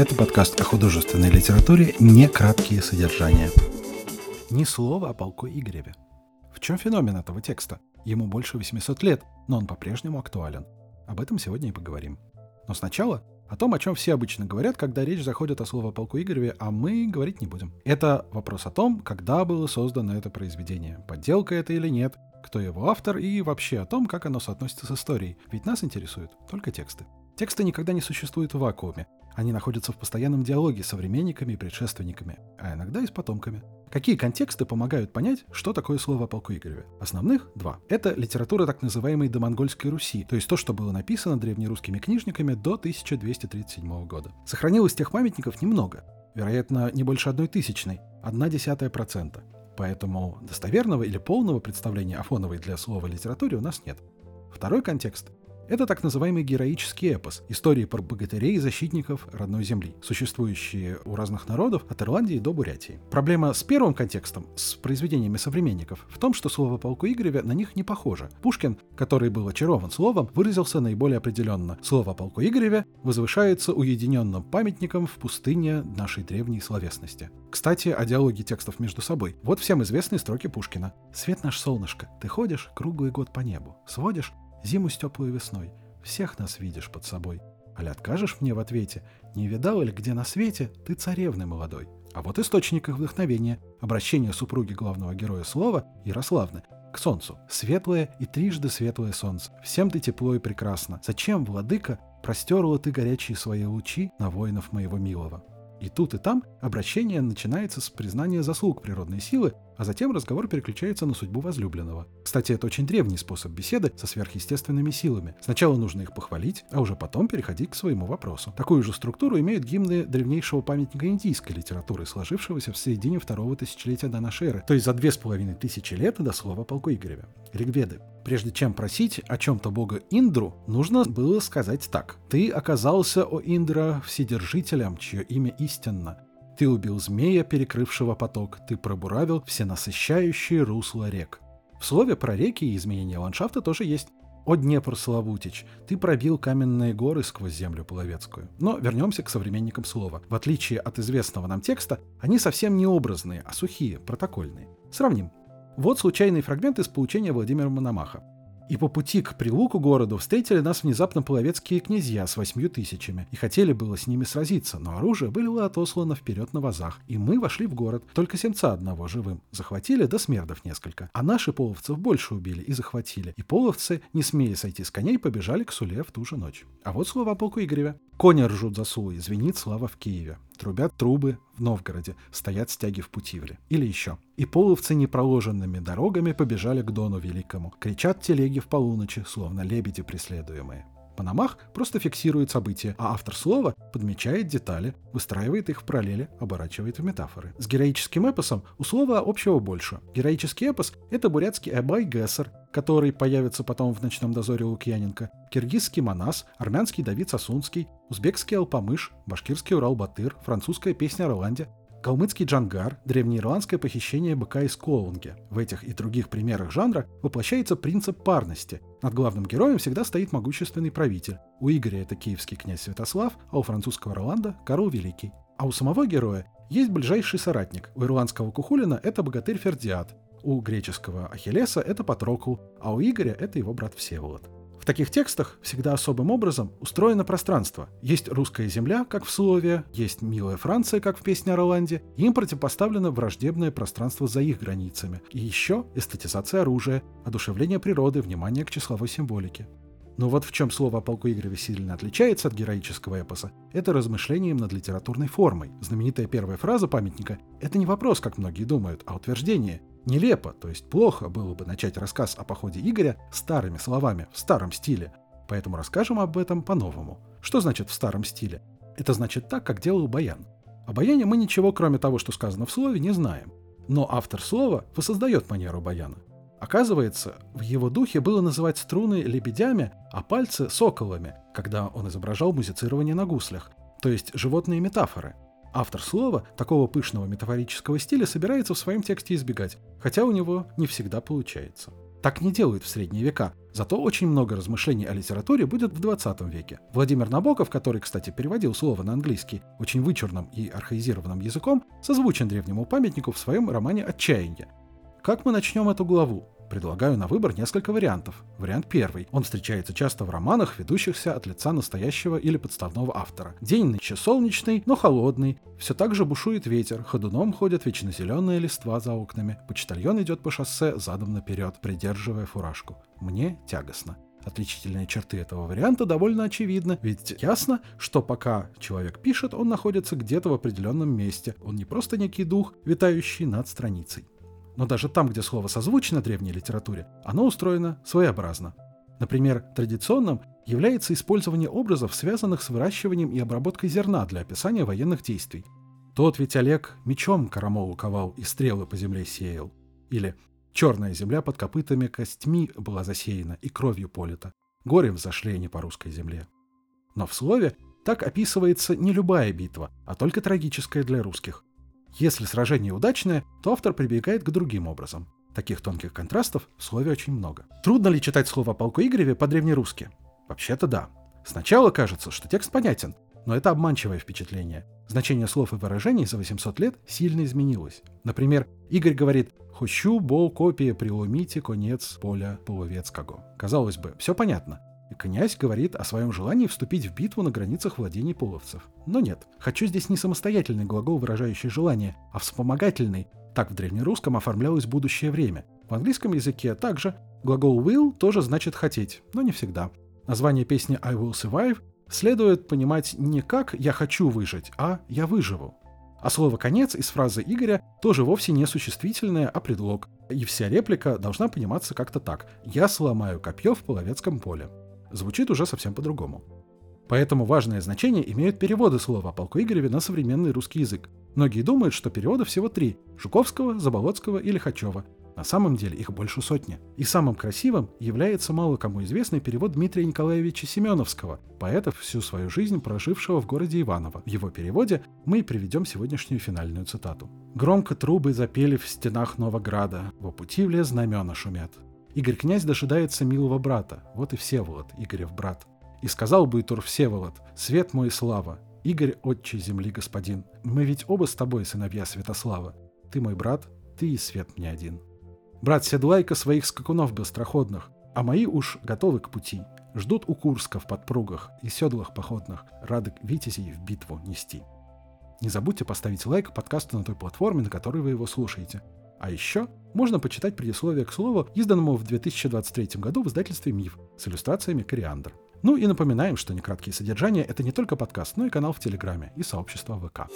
Это подкаст о художественной литературе «Не краткие содержания». Ни слова о полку Игореве. В чем феномен этого текста? Ему больше 800 лет, но он по-прежнему актуален. Об этом сегодня и поговорим. Но сначала о том, о чем все обычно говорят, когда речь заходит о слово полку Игореве, а мы говорить не будем. Это вопрос о том, когда было создано это произведение, подделка это или нет, кто его автор и вообще о том, как оно соотносится с историей. Ведь нас интересуют только тексты. Тексты никогда не существуют в вакууме. Они находятся в постоянном диалоге с современниками и предшественниками, а иногда и с потомками. Какие контексты помогают понять, что такое слово о полку Игореве? Основных два. Это литература так называемой домонгольской Руси, то есть то, что было написано древнерусскими книжниками до 1237 года. Сохранилось тех памятников немного, вероятно, не больше одной тысячной, одна десятая процента. Поэтому достоверного или полного представления о фоновой для слова литературе у нас нет. Второй контекст это так называемый героический эпос, истории про богатырей и защитников родной земли, существующие у разных народов от Ирландии до Бурятии. Проблема с первым контекстом, с произведениями современников, в том, что слово полку Игореве на них не похоже. Пушкин, который был очарован словом, выразился наиболее определенно. Слово полку Игореве возвышается уединенным памятником в пустыне нашей древней словесности. Кстати, о диалоге текстов между собой. Вот всем известные строки Пушкина. «Свет наш солнышко, ты ходишь круглый год по небу, сводишь Зиму с теплой весной. Всех нас видишь под собой. Али откажешь мне в ответе? Не видал ли, где на свете ты царевны молодой? А вот источник их вдохновения – обращение супруги главного героя слова, Ярославны, к солнцу. Светлое и трижды светлое солнце. Всем ты тепло и прекрасно. Зачем, владыка, простерла ты горячие свои лучи на воинов моего милого? И тут и там обращение начинается с признания заслуг природной силы, а затем разговор переключается на судьбу возлюбленного. Кстати, это очень древний способ беседы со сверхъестественными силами. Сначала нужно их похвалить, а уже потом переходить к своему вопросу. Такую же структуру имеют гимны древнейшего памятника индийской литературы, сложившегося в середине второго тысячелетия до нашей эры, то есть за две с половиной тысячи лет до слова полку Игореве. Ригведы. Прежде чем просить о чем-то бога Индру, нужно было сказать так. «Ты оказался, о Индра, вседержителем, чье имя истинно. Ты убил змея, перекрывшего поток, ты пробуравил всенасыщающие русла рек». В слове про реки и изменение ландшафта тоже есть. «О Днепр Славутич, ты пробил каменные горы сквозь землю половецкую». Но вернемся к современникам слова. В отличие от известного нам текста, они совсем не образные, а сухие, протокольные. Сравним. Вот случайный фрагмент из поучения Владимира Мономаха. И по пути к Прилуку городу встретили нас внезапно половецкие князья с восьмью тысячами, и хотели было с ними сразиться, но оружие было отослано вперед на вазах, и мы вошли в город, только семца одного живым. Захватили до смердов несколько, а наши половцев больше убили и захватили, и половцы, не смея сойти с коней, побежали к Суле в ту же ночь. А вот слова полку Игореве. Кони ржут за Сулой, звенит слава в Киеве. Трубят трубы в Новгороде, стоят стяги в Путивле. Или еще. И половцы непроложенными дорогами побежали к Дону Великому. Кричат телеги в полуночи, словно лебеди преследуемые. Панамах просто фиксирует события, а автор слова подмечает детали, выстраивает их в параллели, оборачивает в метафоры. С героическим эпосом у слова общего больше. Героический эпос — это бурятский Эбай Гессер, который появится потом в «Ночном дозоре» Лукьяненко, киргизский Манас, армянский Давид Сосунский, узбекский Алпамыш, башкирский Урал-Батыр, французская песня Роланде, Калмыцкий джангар – древнеирландское похищение быка из Коунге. В этих и других примерах жанра воплощается принцип парности. Над главным героем всегда стоит могущественный правитель. У Игоря это киевский князь Святослав, а у французского Роланда – Карл Великий. А у самого героя есть ближайший соратник. У ирландского Кухулина это богатырь Фердиат, у греческого Ахиллеса это Патрокл, а у Игоря это его брат Всеволод. В таких текстах всегда особым образом устроено пространство. Есть русская земля, как в слове, есть милая Франция, как в песне о Роланде, им противопоставлено враждебное пространство за их границами. И еще эстетизация оружия, одушевление природы, внимание к числовой символике. Но вот в чем слово о полку Игореве сильно отличается от героического эпоса, это размышлением над литературной формой. Знаменитая первая фраза памятника – это не вопрос, как многие думают, а утверждение. Нелепо, то есть плохо было бы начать рассказ о походе Игоря старыми словами, в старом стиле. Поэтому расскажем об этом по-новому. Что значит в старом стиле? Это значит так, как делал Баян. О Баяне мы ничего, кроме того, что сказано в слове, не знаем. Но автор слова воссоздает манеру Баяна. Оказывается, в его духе было называть струны лебедями, а пальцы — соколами, когда он изображал музицирование на гуслях, то есть животные метафоры — Автор слова такого пышного метафорического стиля собирается в своем тексте избегать, хотя у него не всегда получается. Так не делают в средние века. Зато очень много размышлений о литературе будет в 20 веке. Владимир Набоков, который, кстати, переводил слово на английский очень вычурным и архаизированным языком, созвучен древнему памятнику в своем романе «Отчаяние». Как мы начнем эту главу? Предлагаю на выбор несколько вариантов. Вариант первый. Он встречается часто в романах, ведущихся от лица настоящего или подставного автора. День нынче солнечный, но холодный. Все так же бушует ветер, ходуном ходят вечно зеленые листва за окнами. Почтальон идет по шоссе задом наперед, придерживая фуражку. Мне тягостно. Отличительные черты этого варианта довольно очевидны, ведь ясно, что пока человек пишет, он находится где-то в определенном месте. Он не просто некий дух, витающий над страницей. Но даже там, где слово созвучно древней литературе, оно устроено своеобразно. Например, традиционным является использование образов, связанных с выращиванием и обработкой зерна для описания военных действий. Тот ведь Олег мечом коромолу ковал и стрелы по земле сеял. Или черная земля под копытами костьми была засеяна и кровью полита. Горем взошли они по русской земле. Но в слове так описывается не любая битва, а только трагическая для русских. Если сражение удачное, то автор прибегает к другим образом. Таких тонких контрастов в слове очень много. Трудно ли читать слово о полку Игореве по-древнерусски? Вообще-то да. Сначала кажется, что текст понятен, но это обманчивое впечатление. Значение слов и выражений за 800 лет сильно изменилось. Например, Игорь говорит «Хочу, бол, копия, приломите, конец поля половецкого». Казалось бы, все понятно. Князь говорит о своем желании вступить в битву на границах владений половцев. Но нет, «хочу» здесь не самостоятельный глагол, выражающий желание, а вспомогательный. Так в древнерусском оформлялось будущее время. В английском языке также глагол will тоже значит «хотеть», но не всегда. Название песни «I will survive» следует понимать не как «я хочу выжить», а «я выживу». А слово «конец» из фразы Игоря тоже вовсе не существительное, а предлог. И вся реплика должна пониматься как-то так. «Я сломаю копье в половецком поле» звучит уже совсем по-другому. Поэтому важное значение имеют переводы слова о полку Игореве на современный русский язык. Многие думают, что переводов всего три – Жуковского, Заболоцкого и Лихачева. На самом деле их больше сотни. И самым красивым является мало кому известный перевод Дмитрия Николаевича Семеновского, поэта, всю свою жизнь прожившего в городе Иваново. В его переводе мы и приведем сегодняшнюю финальную цитату. «Громко трубы запели в стенах Новограда, во пути в лес знамена шумят. Игорь князь дожидается милого брата, вот и Всеволод, Игорев брат. И сказал бы Итур Всеволод, свет мой слава, Игорь отче земли господин, мы ведь оба с тобой сыновья Святослава. Ты мой брат, ты и свет мне один. Брат седлайка своих скакунов быстроходных, а мои уж готовы к пути. Ждут у Курска в подпругах и седлах походных, рады витязей в битву нести. Не забудьте поставить лайк подкасту на той платформе, на которой вы его слушаете. А еще можно почитать предисловие к слову, изданному в 2023 году в издательстве «Миф» с иллюстрациями «Кориандр». Ну и напоминаем, что «Некраткие содержания» — это не только подкаст, но и канал в Телеграме и сообщество ВК.